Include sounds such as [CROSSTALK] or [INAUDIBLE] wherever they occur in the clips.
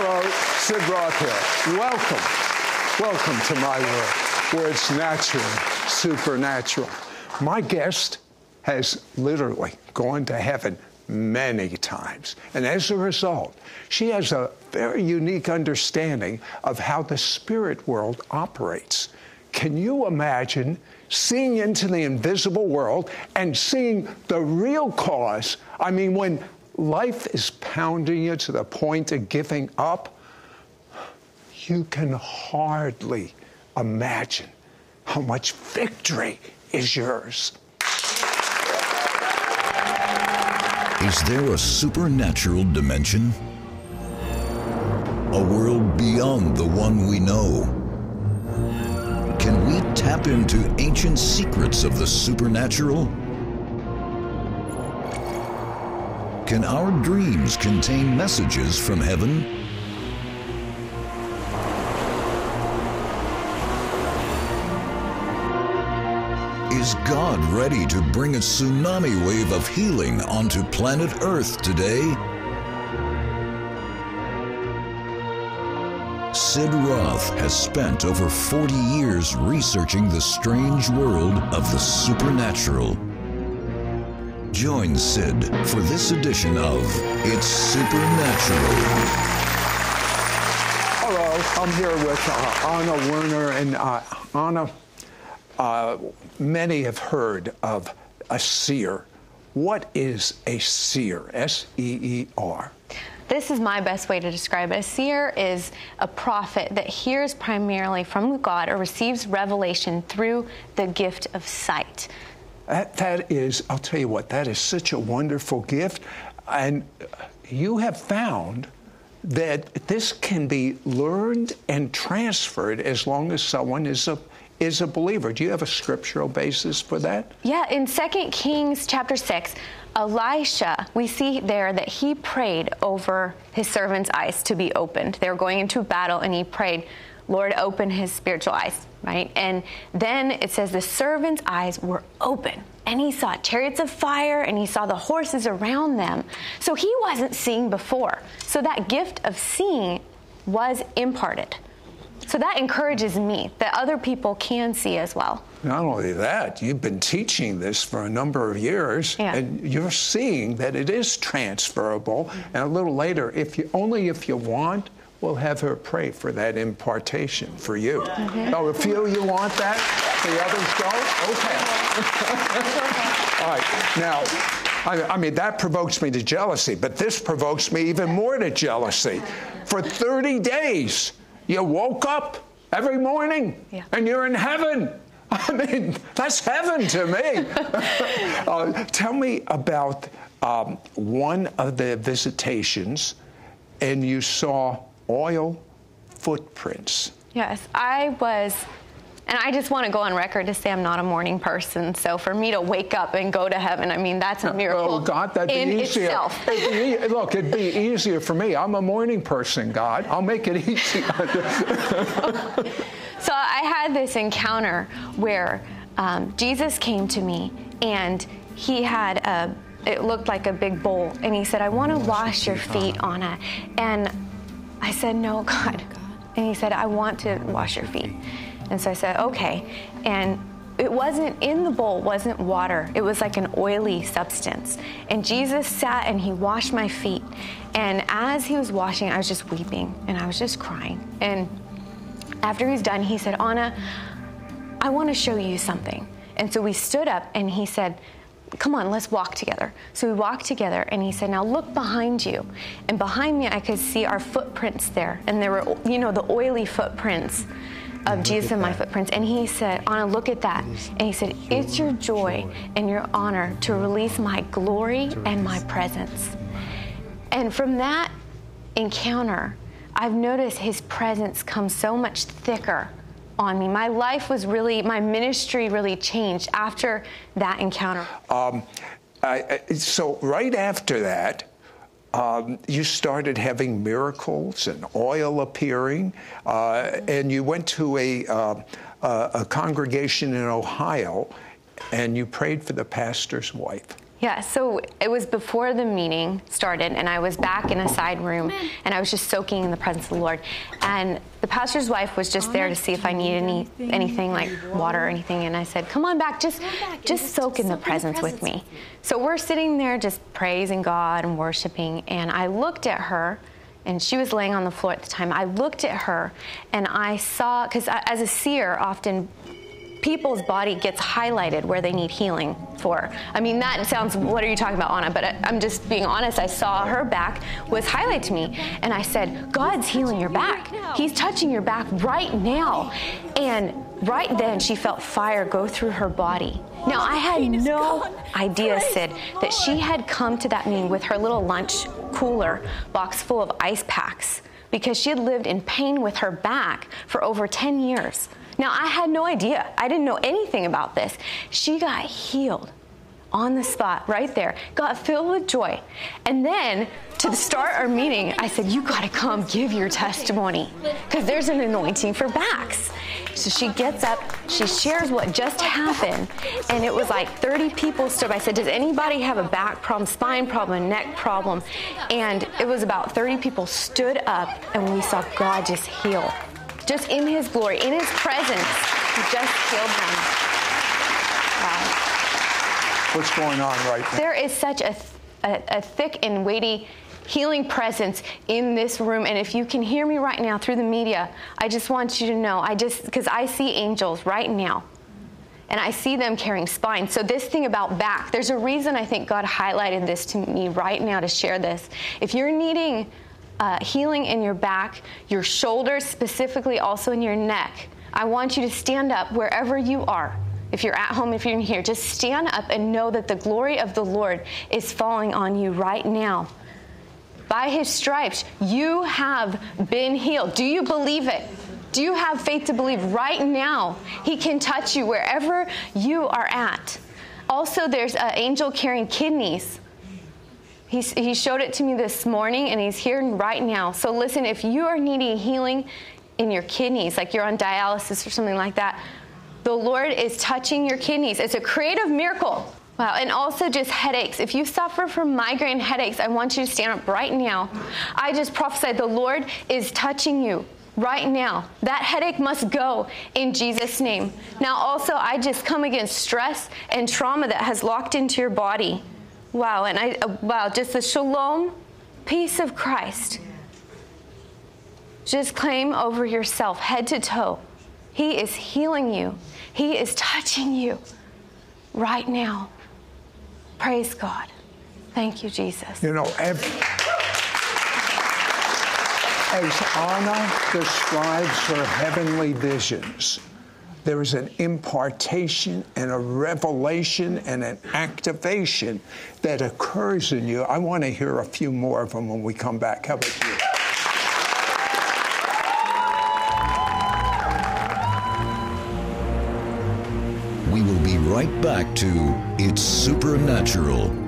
Hello, Sid Roth here. Welcome. Welcome to my world, where it's natural, supernatural. My guest has literally gone to heaven many times. And as a result, she has a very unique understanding of how the spirit world operates. Can you imagine seeing into the invisible world and seeing the real cause? I mean, when life is pounding you to the point of giving up, you can hardly imagine how much victory is yours. Is there a supernatural dimension? A world beyond the one we know? Can we tap into ancient secrets of the supernatural? Can our dreams contain messages from heaven? Is God ready to bring a tsunami wave of healing onto planet Earth today? Sid Roth has spent over 40 years researching the strange world of the supernatural. Join Sid for this edition of It's Supernatural. Hello, I'm here with uh, Anna Werner. And uh, Anna, uh, many have heard of a seer. What is a seer? S E E R. This is my best way to describe it. A seer is a prophet that hears primarily from God or receives revelation through the gift of sight. That, that is, I'll tell you what, that is such a wonderful gift. And you have found that this can be learned and transferred as long as someone is a is a believer. Do you have a scriptural basis for that? Yeah, in 2 Kings chapter 6, Elisha, we see there that he prayed over his servant's eyes to be opened. They were going into battle and he prayed, Lord, open his spiritual eyes, right? And then it says the servant's eyes were open and he saw chariots of fire and he saw the horses around them. So he wasn't seeing before. So that gift of seeing was imparted. So that encourages me that other people can see as well. Not only that, you've been teaching this for a number of years, Yeah. and you're seeing that it is transferable. And a little later, if you only if you want, we'll have her pray for that impartation for you. Oh, a few you want that, the others don't. Okay. [LAUGHS] All right. Now, I, I mean that provokes me to jealousy, but this provokes me even more to jealousy. For 30 days, you woke up every morning, Yeah. and you're in heaven. I mean, that's heaven to me. [LAUGHS] uh, tell me about um, one of the visitations, and you saw oil footprints. Yes, I was, and I just want to go on record to say I'm not a morning person. So for me to wake up and go to heaven, I mean, that's a miracle Oh, God, that'd be easier. itself. It'd be look, it'd be easier for me. I'm a morning person, God. I'll make it easy. [LAUGHS] So I had this encounter where um, Jesus came to me and he had a, it looked like a big bowl. And he said, I want to wash your feet, Anna. And I said, No, [LAUGHS] God. And he said, I want to wash your feet. And so I said, Okay. And it wasn't in the bowl, wasn't water. It was like an oily substance. And Jesus sat and he washed my feet. And as he was washing, I was just weeping and I was just crying. And after he's done, he said, Anna, I want to show you something. And so we stood up and he said, Come on, let's walk together. So we walked together and he said, Now look behind you. And behind me, I could see our footprints there. And there were, you know, the oily footprints of Jesus and my footprints. And he said, Anna, look at that. And he said, It's your joy and your honor to release my glory and my presence. And from that encounter, I've noticed his presence come so much thicker on me. My life was really, my ministry really changed after that encounter. Um, I, so right after that, um, you started having miracles and oil appearing, uh, and you went to a, uh, a congregation in Ohio, and you prayed for the pastor's wife. Yeah, so it was before the meeting started, and I was back in a side room, and I was just soaking in the presence of the Lord. And the pastor's wife was just there to see if I needed any anything like water or anything, and I said, "Come on back, just just soak in the presence with me." So we're sitting there just praising God and worshiping, and I looked at her, and she was laying on the floor at the time. I looked at her, and I saw because as a seer, often people's body gets highlighted where they need healing for. I mean, that sounds, what are you talking about, Anna? But I, am just being honest. I saw her back was highlighted to me. And I said, God's healing your back. He's touching your back right now. And right then, she felt fire go through her body. Now, I had no idea, Sid, that she had come to that meeting with her little lunch cooler box full of ice packs because she had lived in pain with her back for over 10 years. Now, I had no idea. I didn't know anything about this. She got healed on the spot right there, got filled with joy. And then to start our meeting, I said, You got to come give your testimony because there's an anointing for backs. So she gets up, she shares what just happened, and it was like 30 people stood. I said, Does anybody have a back problem, spine problem, neck problem? And it was about 30 people stood up, and we saw God just heal just in his glory, in his presence, he just healed them. Wow. What's going on right now? There is such a, a, a thick and weighty healing presence in this room. And if you can hear me right now through the media, I just want you to know, I just, because I see angels right now. And I see them carrying spines. So, this thing about back, there's a reason I think God highlighted this to me right now to share this. If you're needing uh, healing in your back, your shoulders, specifically also in your neck. I want you to stand up wherever you are. If you're at home, if you're in here, just stand up and know that the glory of the Lord is falling on you right now. By his stripes, you have been healed. Do you believe it? Do you have faith to believe right now he can touch you wherever you are at? Also, there's an angel carrying kidneys. He, he showed it to me this morning and he's here right now. So listen, if you are needing healing in your kidneys, like you're on dialysis or something like that, the Lord is touching your kidneys. It's a creative miracle. Wow, and also just headaches. If you suffer from migraine headaches, I want you to stand up right now. I just prophesy the Lord is touching you right now. That headache must go in Jesus' name. Now, also, I just come against stress and trauma that has locked into your body. Wow, and I, uh, wow, just the shalom, peace of Christ. Just claim over yourself, head to toe. He is healing you, He is touching you right now. Praise God. Thank you, Jesus. You know, as Anna describes her heavenly visions, there is an impartation and a revelation and an activation that occurs in you. I want to hear a few more of them when we come back. How about you? We will be right back to It's Supernatural.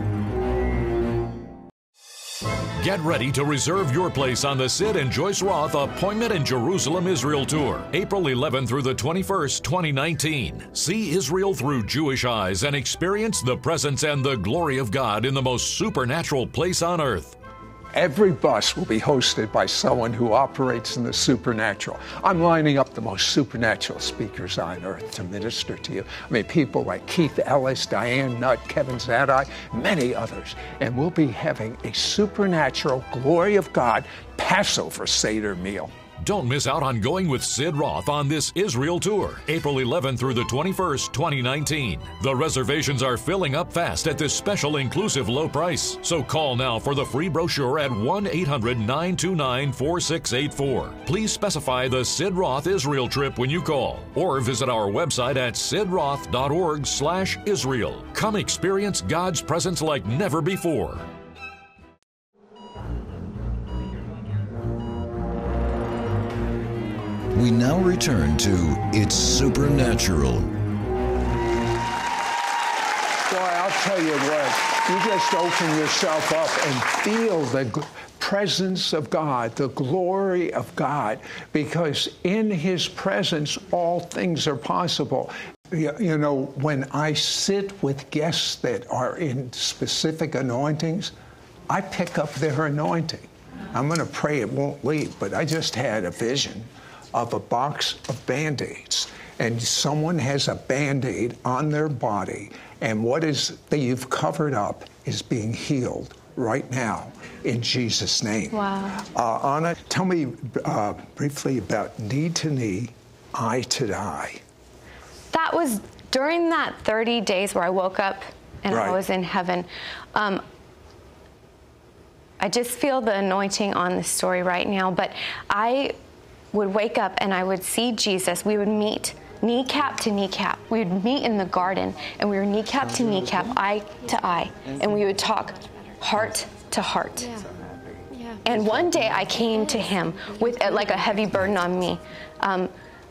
Get ready to reserve your place on the Sid and Joyce Roth Appointment in Jerusalem Israel Tour, April 11 through the 21st, 2019. See Israel through Jewish eyes and experience the presence and the glory of God in the most supernatural place on earth. Every bus will be hosted by someone who operates in the supernatural. I'm lining up the most supernatural speakers on earth to minister to you. I mean, people like Keith Ellis, Diane Nutt, Kevin Zadai, many others. And we'll be having a supernatural glory of God Passover Seder meal. Don't miss out on going with Sid Roth on this Israel tour, April 11 through the 21st, 2019. The reservations are filling up fast at this special inclusive low price. So call now for the free brochure at 1 800 929 4684. Please specify the Sid Roth Israel trip when you call or visit our website at sidroth.org/slash Israel. Come experience God's presence like never before. We now return to It's Supernatural. Boy, I'll tell you what, you just open yourself up and feel the presence of God, the glory of God, because in His presence all things are possible. You know, when I sit with guests that are in specific anointings, I pick up their anointing. I'm going to pray it won't leave, but I just had a vision of a box of band aids, and someone has a band aid on their body, and what is that you've covered up is being healed right now in Jesus' name. Wow. Uh, Anna, tell me uh, briefly about knee to knee, eye to eye. That was during that 30 days where I woke up and Right. I was in heaven. Um, I just feel the anointing on this story right now, but I would wake up and I would see Jesus. We would meet kneecap to kneecap. We would meet in the garden and we were kneecap to kneecap, eye to eye, and we would talk heart to heart. And one day I came to him with uh, like a heavy burden on me. Um,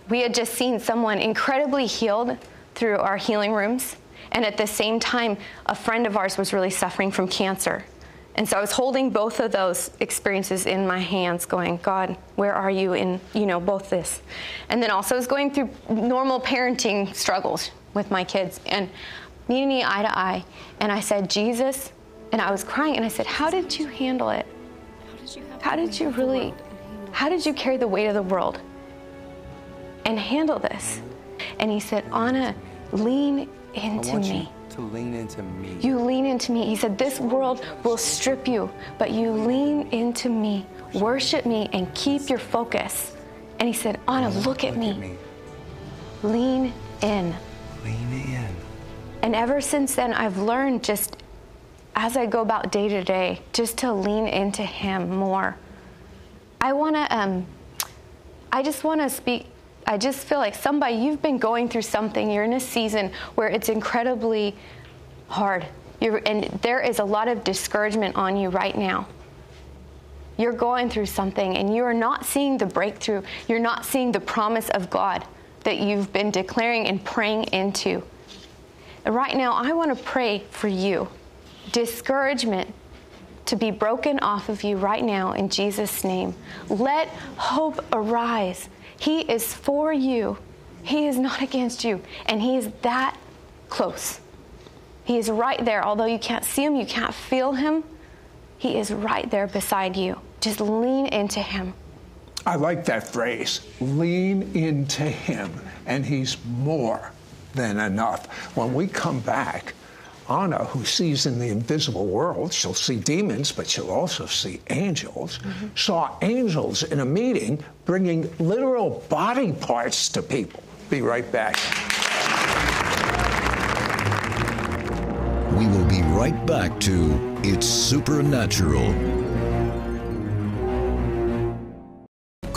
we had just seen someone incredibly healed through our healing rooms. And at the same time, a friend of ours was really suffering from cancer. And so I was holding both of those experiences in my hands, going, God, where are you in, you know, both this? And then also I was going through normal parenting struggles with my kids and me and me eye to eye. And I said, Jesus, and I was crying and I said, How did you handle it? How did you really, how did you carry the weight of the world and handle this? And he said, Anna, lean into me. To lean into me. You lean into me. He said, This world will strip you, but you lean into me, worship me, and keep your focus. And he said, Anna, look at me. Lean in. Lean in. And ever since then, I've learned just as I go about day to day, just to lean into Him more. I want to, um, I just want to speak. I just feel like somebody, you've been going through something, you're in a season where it's incredibly hard. You're, and there is a lot of discouragement on you right now. You're going through something and you are not seeing the breakthrough. You're not seeing the promise of God that you've been declaring and praying into. And right now, I want to pray for you. Discouragement to be broken off of you right now in Jesus' name. Let hope arise. He is for you, He is not against you, and He is that close. He is right there. Although you can't see Him, you can't feel Him, He is right there beside you. Just lean into Him. I like that phrase lean into Him, and He's more than enough. When we come back, Anna, who sees in the invisible world, she'll see demons, but she'll also see angels, mm-hmm. saw angels in a meeting bringing literal body parts to people. Be right back. We will be right back to It's Supernatural.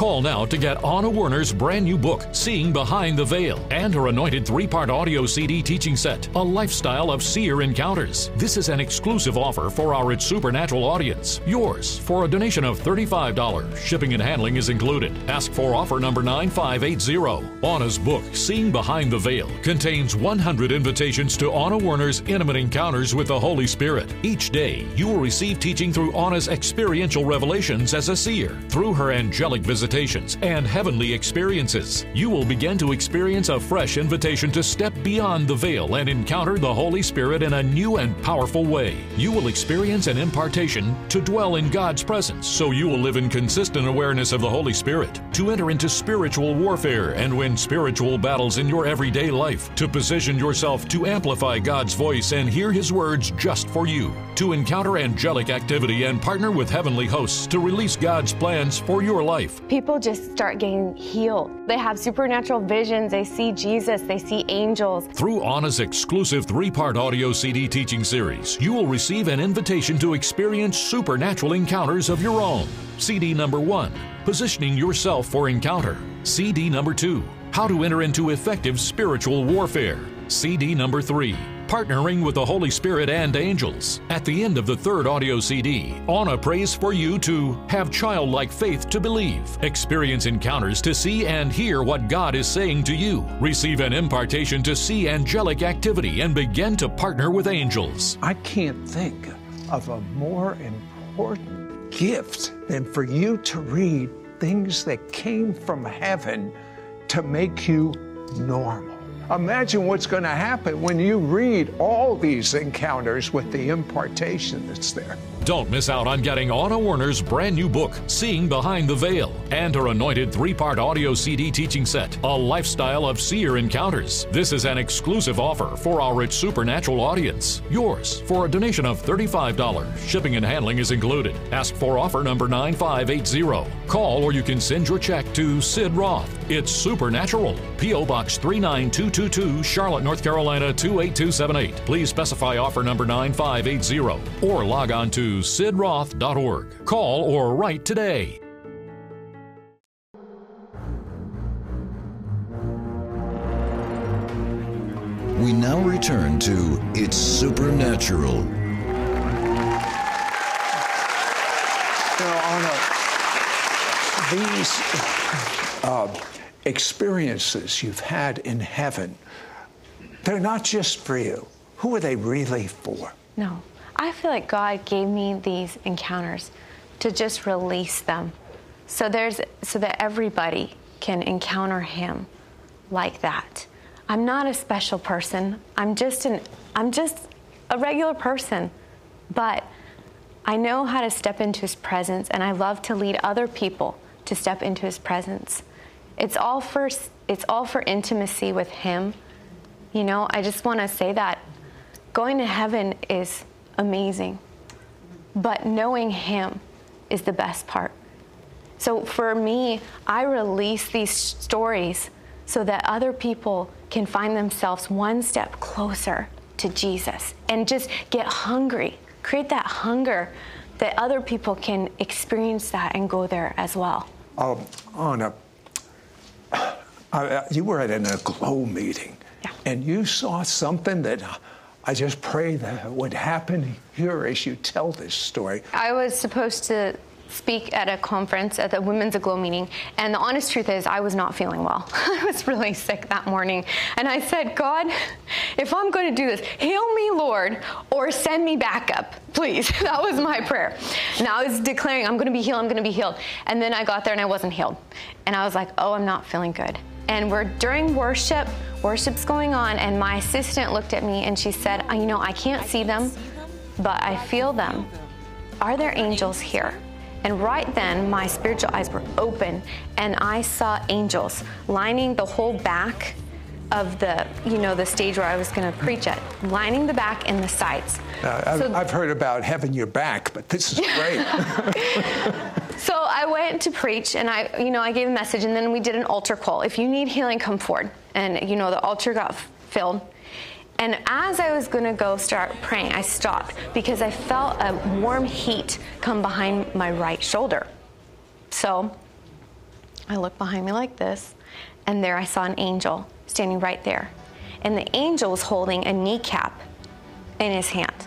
Call now to get Anna Werner's brand new book, Seeing Behind the Veil, and her anointed three part audio CD teaching set, A Lifestyle of Seer Encounters. This is an exclusive offer for our It's Supernatural audience. Yours for a donation of $35. Shipping and handling is included. Ask for offer number 9580. Anna's book, Seeing Behind the Veil, contains 100 invitations to Anna Werner's intimate encounters with the Holy Spirit. Each day, you will receive teaching through Anna's experiential revelations as a seer, through her angelic visitations and heavenly experiences. You will begin to experience a fresh invitation to step beyond the veil and encounter the Holy Spirit in a new and powerful way. You will experience an impartation to dwell in God's presence, so you will live in consistent awareness of the Holy Spirit, to enter into spiritual warfare and win spiritual battles in your everyday life, to position yourself to amplify God's voice and hear His words just for you, to encounter angelic activity and partner with heavenly hosts to release God's plans for your life. People just start getting healed. They have supernatural visions. They see Jesus. They see angels. Through Anna's exclusive three part audio CD teaching series, you will receive an invitation to experience supernatural encounters of your own. CD number one, Positioning Yourself for Encounter. CD number two, How to Enter into Effective Spiritual Warfare. CD number three, Partnering with the Holy Spirit and Angels. At the end of the third audio CD, Anna prays for you to have childlike faith to believe, experience encounters to see and hear what God is saying to you, receive an impartation to see angelic activity, and begin to partner with angels. I can't think of a more important gift than for you to read things that came from heaven to make you normal. Imagine what's going to happen when you read all these encounters with the impartation that's there. Don't miss out on getting Anna Werner's brand new book, Seeing Behind the Veil, and her anointed three part audio CD teaching set, A Lifestyle of Seer Encounters. This is an exclusive offer for our It's supernatural audience. Yours for a donation of $35. Shipping and handling is included. Ask for offer number 9580. Call or you can send your check to Sid Roth. It's Supernatural. P.O. Box 39222, Charlotte, North Carolina 28278. Please specify offer number 9580 or log on to sidroth.org. Call or write today. We now return to It's Supernatural. You know, these uh, experiences you've had in heaven, they're not just for you. Who are they really for? No. I feel like God gave me these encounters to just release them. So there's so that everybody can encounter him like that. I'm not a special person. I'm just an I'm just a regular person. But I know how to step into his presence and I love to lead other people to step into his presence. It's all for it's all for intimacy with him. You know, I just want to say that going to heaven is amazing. But knowing him is the best part. So for me, I release these stories so that other people can find themselves one step closer to Jesus and just get hungry. Create that hunger that other people can experience that and go there as well. Um, uh, you were at an aglow meeting, Yeah. and you saw something that I just pray that would happen here as you tell this story. I was supposed to speak at a conference at the Women's Aglow meeting, and the honest truth is, I was not feeling well. [LAUGHS] I was really sick that morning, and I said, God, if I'm going to do this, heal me, Lord, or send me back up, please. [LAUGHS] that was my prayer. And I was declaring, I'm going to be healed, I'm going to be healed. And then I got there and I wasn't healed. And I was like, oh, I'm not feeling good. And we're during worship, worship's going on, and my assistant looked at me and she said, uh, You know, I can't see them, but I feel them. Are there angels here? And right then, my spiritual eyes were open, and I saw angels lining the whole back of the, you know, the stage where I was going to preach at, lining the back and the sides. Uh, I've, So- I've heard about having your back, but this is great. [LAUGHS] So I went to preach and I, you know, I gave a message and then we did an altar call. If you need healing, come forward. And, you know, the altar got filled. And as I was going to go start praying, I stopped because I felt a warm heat come behind my right shoulder. So I looked behind me like this, and there I saw an angel standing right there. And the angel was holding a kneecap in his hand.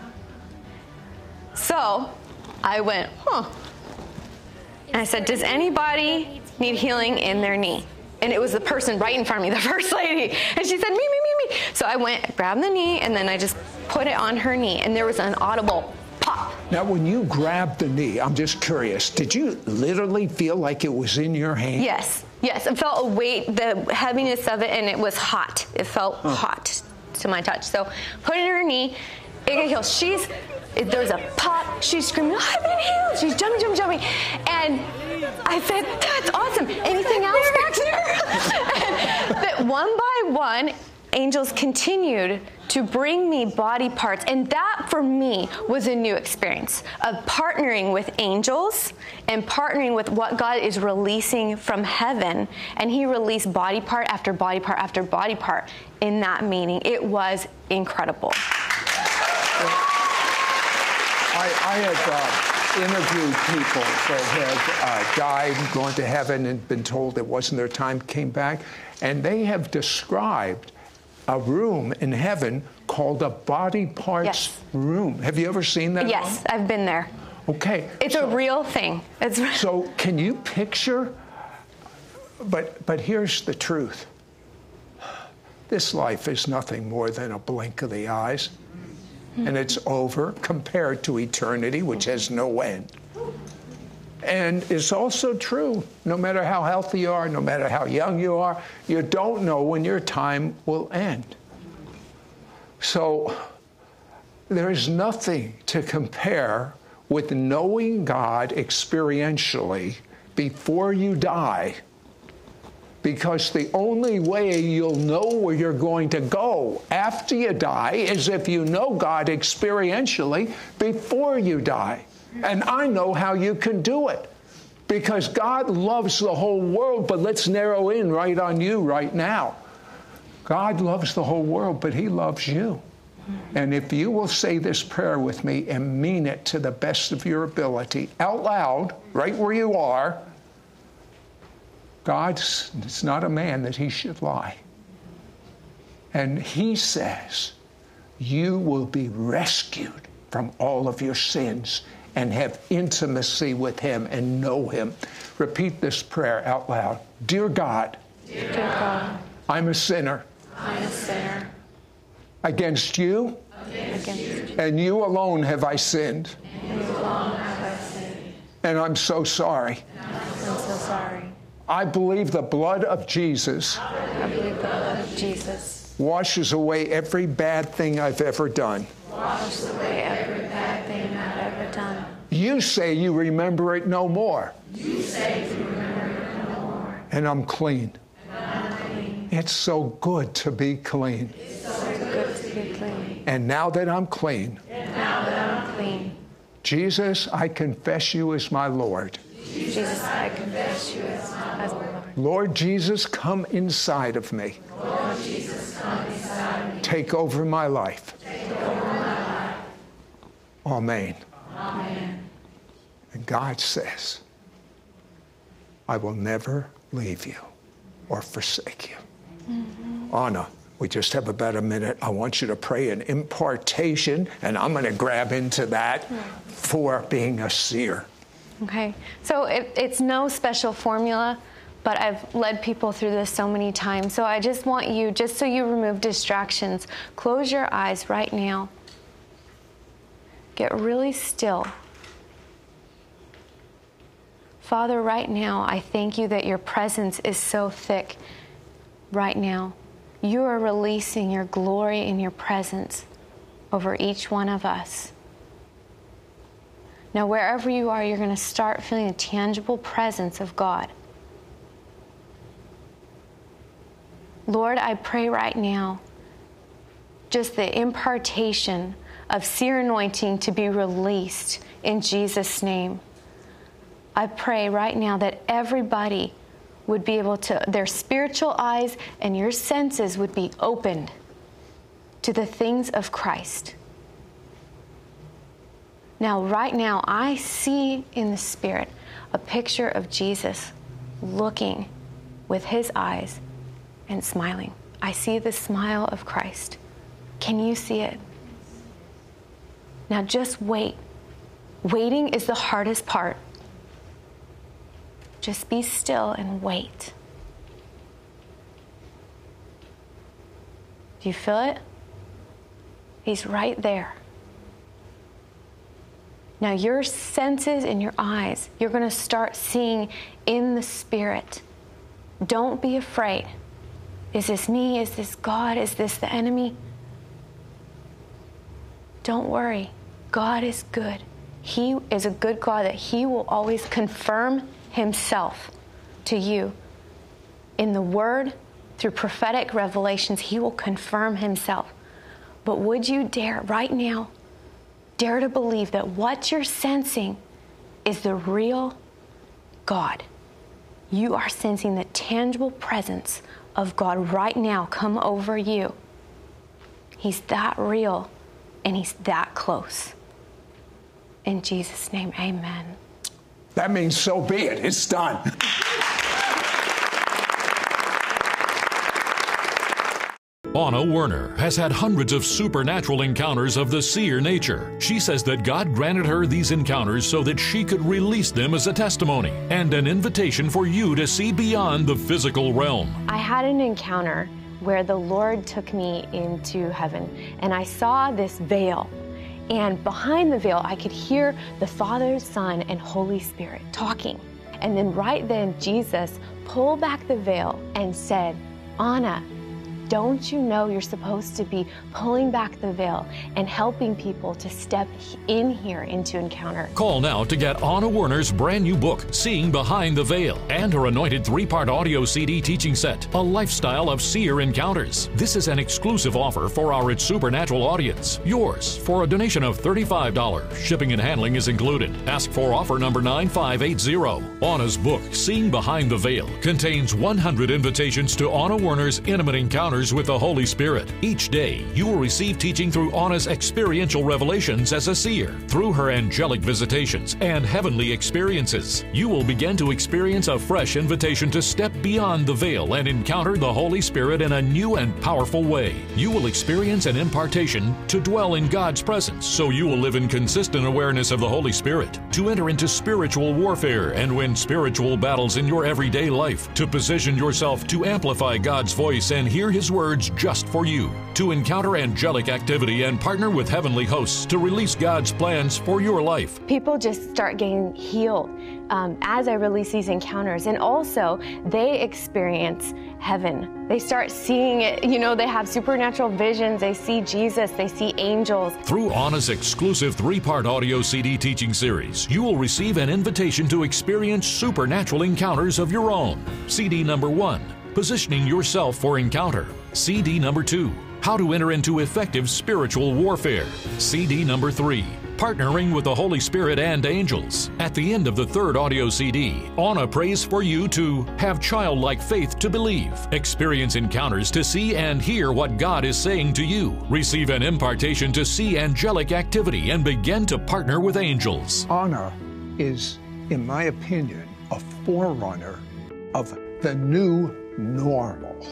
So I went, huh. And I said, Does anybody need healing in their knee? And it was the person right in front of me, [LAUGHS] the first lady. And she said, Me, me, me, me. So I went, grabbed the knee, and then I just put it on her knee. And there was an audible pop. now, when you grabbed the knee, I'm just curious, did you literally feel like it was in your hand? Yes, yes. It felt a weight, the heaviness of it, and it was hot. It felt hot to my touch. So put it in her knee. It got healed. She's there's a pop. She's screaming, oh, "I've been healed!" She's jumping, jumping, jumping, and I said, "That's awesome." Anything else back there? that [LAUGHS] one by one, angels continued to bring me body parts, and that for me was a new experience of partnering with angels and partnering with what God is releasing from heaven. And He released body part after body part after body part in that meeting. It was incredible. I, I uh, interviewed people that had uh, died, gone to heaven, and been told it wasn't their time, came back, and they have described a room in heaven called a body parts Yes. room. Have you ever seen that? Yes, I've been there. Okay. It's so, a real thing. It's [LAUGHS] So can you picture? But but here's the truth. This life is nothing more than a blink of the eyes, and it's over compared to eternity, which has no end. And it's also true, no matter how healthy you are, no matter how young you are, you don't know when your time will end. So there is nothing to compare with knowing God experientially before you die. Because the only way you'll know where you're going to go after you die is if you know God experientially before you die. And I know how you can do it. Because God loves the whole world, but let's narrow in right on you right now. God loves the whole world, but He loves you. And if you will say this prayer with me and mean it to the best of your ability, out loud, right where you are, God's it's not a man that he should lie. And he says, you will be rescued from all of your sins and have intimacy with him and know him. Repeat this prayer out loud. Dear God, Dear God, I'm a sinner. I'm a sinner. Against you Against you. and you alone have I sinned. And you alone have I sinned. And I'm so sorry. I'm so sorry. I believe the blood of Jesus I believe the blood of Jesus washes away every bad thing I've ever done. washes away every bad thing I've ever done. You say you remember it no more. You say you remember it no more. And I'm clean. And I'm clean. It's so good to be clean. It's so good to be clean. And now that I'm clean, And now that I'm clean, Jesus, I confess you as my Lord. Jesus, I confess you as my Lord. Lord Jesus, come inside of me. Lord Jesus, come inside me. Take over my life. Take over my life. Amen. Amen. And God says, I will never leave you or forsake you. Mm-hmm. Anna, we just have about a minute. I want you to pray an impartation, and I'm going to grab into that for being a seer. Okay, so it, it's no special formula, but I've led people through this so many times. So I just want you, just so you remove distractions, close your eyes right now. Get really still. Father, right now, I thank you that your presence is so thick right now. You are releasing your glory and your presence over each one of us. Now, wherever you are, you're going to start feeling a tangible presence of God. Lord, I pray right now just the impartation of seer anointing to be released in Jesus' name. I pray right now that everybody would be able to, their spiritual eyes and your senses would be opened to the things of Christ. Now, right now, I see in the Spirit a picture of Jesus looking with his eyes and smiling. I see the smile of Christ. Can you see it? Now, just wait. Waiting is the hardest part. Just be still and wait. Do you feel it? He's right there. Now, your senses and your eyes, you're going to start seeing in the Spirit. Don't be afraid. Is this me? Is this God? Is this the enemy? Don't worry. God is good. He is a good God that He will always confirm Himself to you. In the Word, through prophetic revelations, He will confirm Himself. But would you dare, right now, dare to believe that what you're sensing is the real God? You are sensing the tangible presence of God right now come over you. He's that real and He's that close. In Jesus' name, amen. That means so be it. It's done. Anna Werner has had hundreds of supernatural encounters of the seer nature. She says that God granted her these encounters so that she could release them as a testimony and an invitation for you to see beyond the physical realm. I had an encounter where the Lord took me into heaven and I saw this veil And behind the veil, I could hear the Father, Son, and Holy Spirit talking. And then right then, Jesus pulled back the veil and said, Anna, don't you know you're supposed to be pulling back the veil and helping people to step in here into encounter? Call now to get Anna Werner's brand new book, Seeing Behind the Veil, and her anointed three part audio CD teaching set, A Lifestyle of Seer Encounters. This is an exclusive offer for our It's Supernatural audience. Yours for a donation of $35. Shipping and handling is included. Ask for offer number 9580. Anna's book, Seeing Behind the Veil, contains 100 invitations to Anna Werner's intimate encounters with the Holy Spirit. Each day, you will receive teaching through Anna's experiential revelations as a seer, through her angelic visitations and heavenly experiences. You will begin to experience a fresh invitation to step beyond the veil and encounter the Holy Spirit in a new and powerful way. You will experience an impartation to dwell in God's presence, so you will live in consistent awareness of the Holy Spirit, to enter into spiritual warfare and win spiritual battles in your everyday life, to position yourself to amplify God's voice and hear His words just for you, to encounter angelic activity and partner with heavenly hosts to release God's plans for your life. People just start getting healed um, as I release these encounters. And also, they experience heaven. They start seeing it. You know, they have supernatural visions. They see Jesus. They see angels. Through Anna's exclusive three part audio CD teaching series, you will receive an invitation to experience supernatural encounters of your own. CD number one Positioning Yourself for Encounter. CD number two, How to Enter into Effective Spiritual Warfare. CD number three, Partnering with the Holy Spirit and Angels. At the end of the third audio CD, Anna prays for you to have childlike faith to believe, experience encounters to see and hear what God is saying to you, receive an impartation to see angelic activity, and begin to partner with angels. Anna is, in my opinion, a forerunner of the new normal.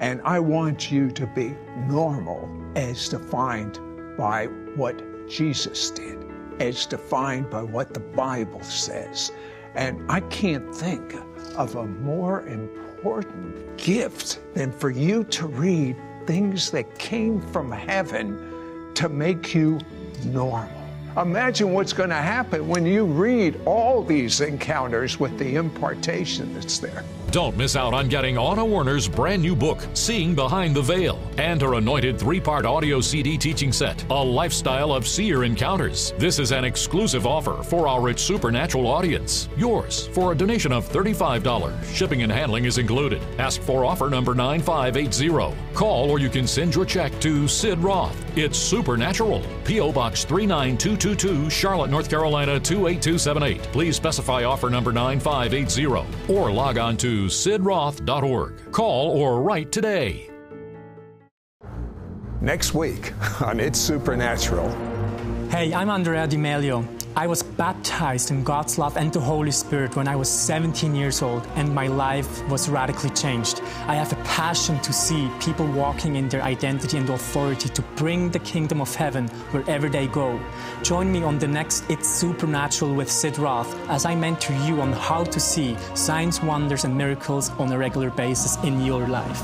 And I want you to be normal as defined by what Jesus did, as defined by what the Bible says. And I can't think of a more important gift than for you to read things that came from heaven to make you normal. Imagine what's going to happen when you read all these encounters with the impartation that's there. Don't miss out on getting Anna Werner's brand new book, Seeing Behind the Veil, and her anointed three part audio CD teaching set, A Lifestyle of Seer Encounters. This is an exclusive offer for our It's supernatural audience. Yours for a donation of $35. Shipping and handling is included. Ask for offer number 9580. Call or you can send your check to Sid Roth. It's Supernatural. P.O. Box 39222, Charlotte, North Carolina 28278. Please specify offer number 9580 or log on sidroth.org. Call or write today. Next week on It's Supernatural. Hey, I'm Andrea Di Melio. I was baptized in God's love and the Holy Spirit when I was 17 years old, and my life was radically changed. I have a passion to see people walking in their identity and authority to bring the kingdom of heaven wherever they go. Join me on the next It's Supernatural with Sid Roth as I mentor you on how to see signs, wonders, and miracles on a regular basis in your life.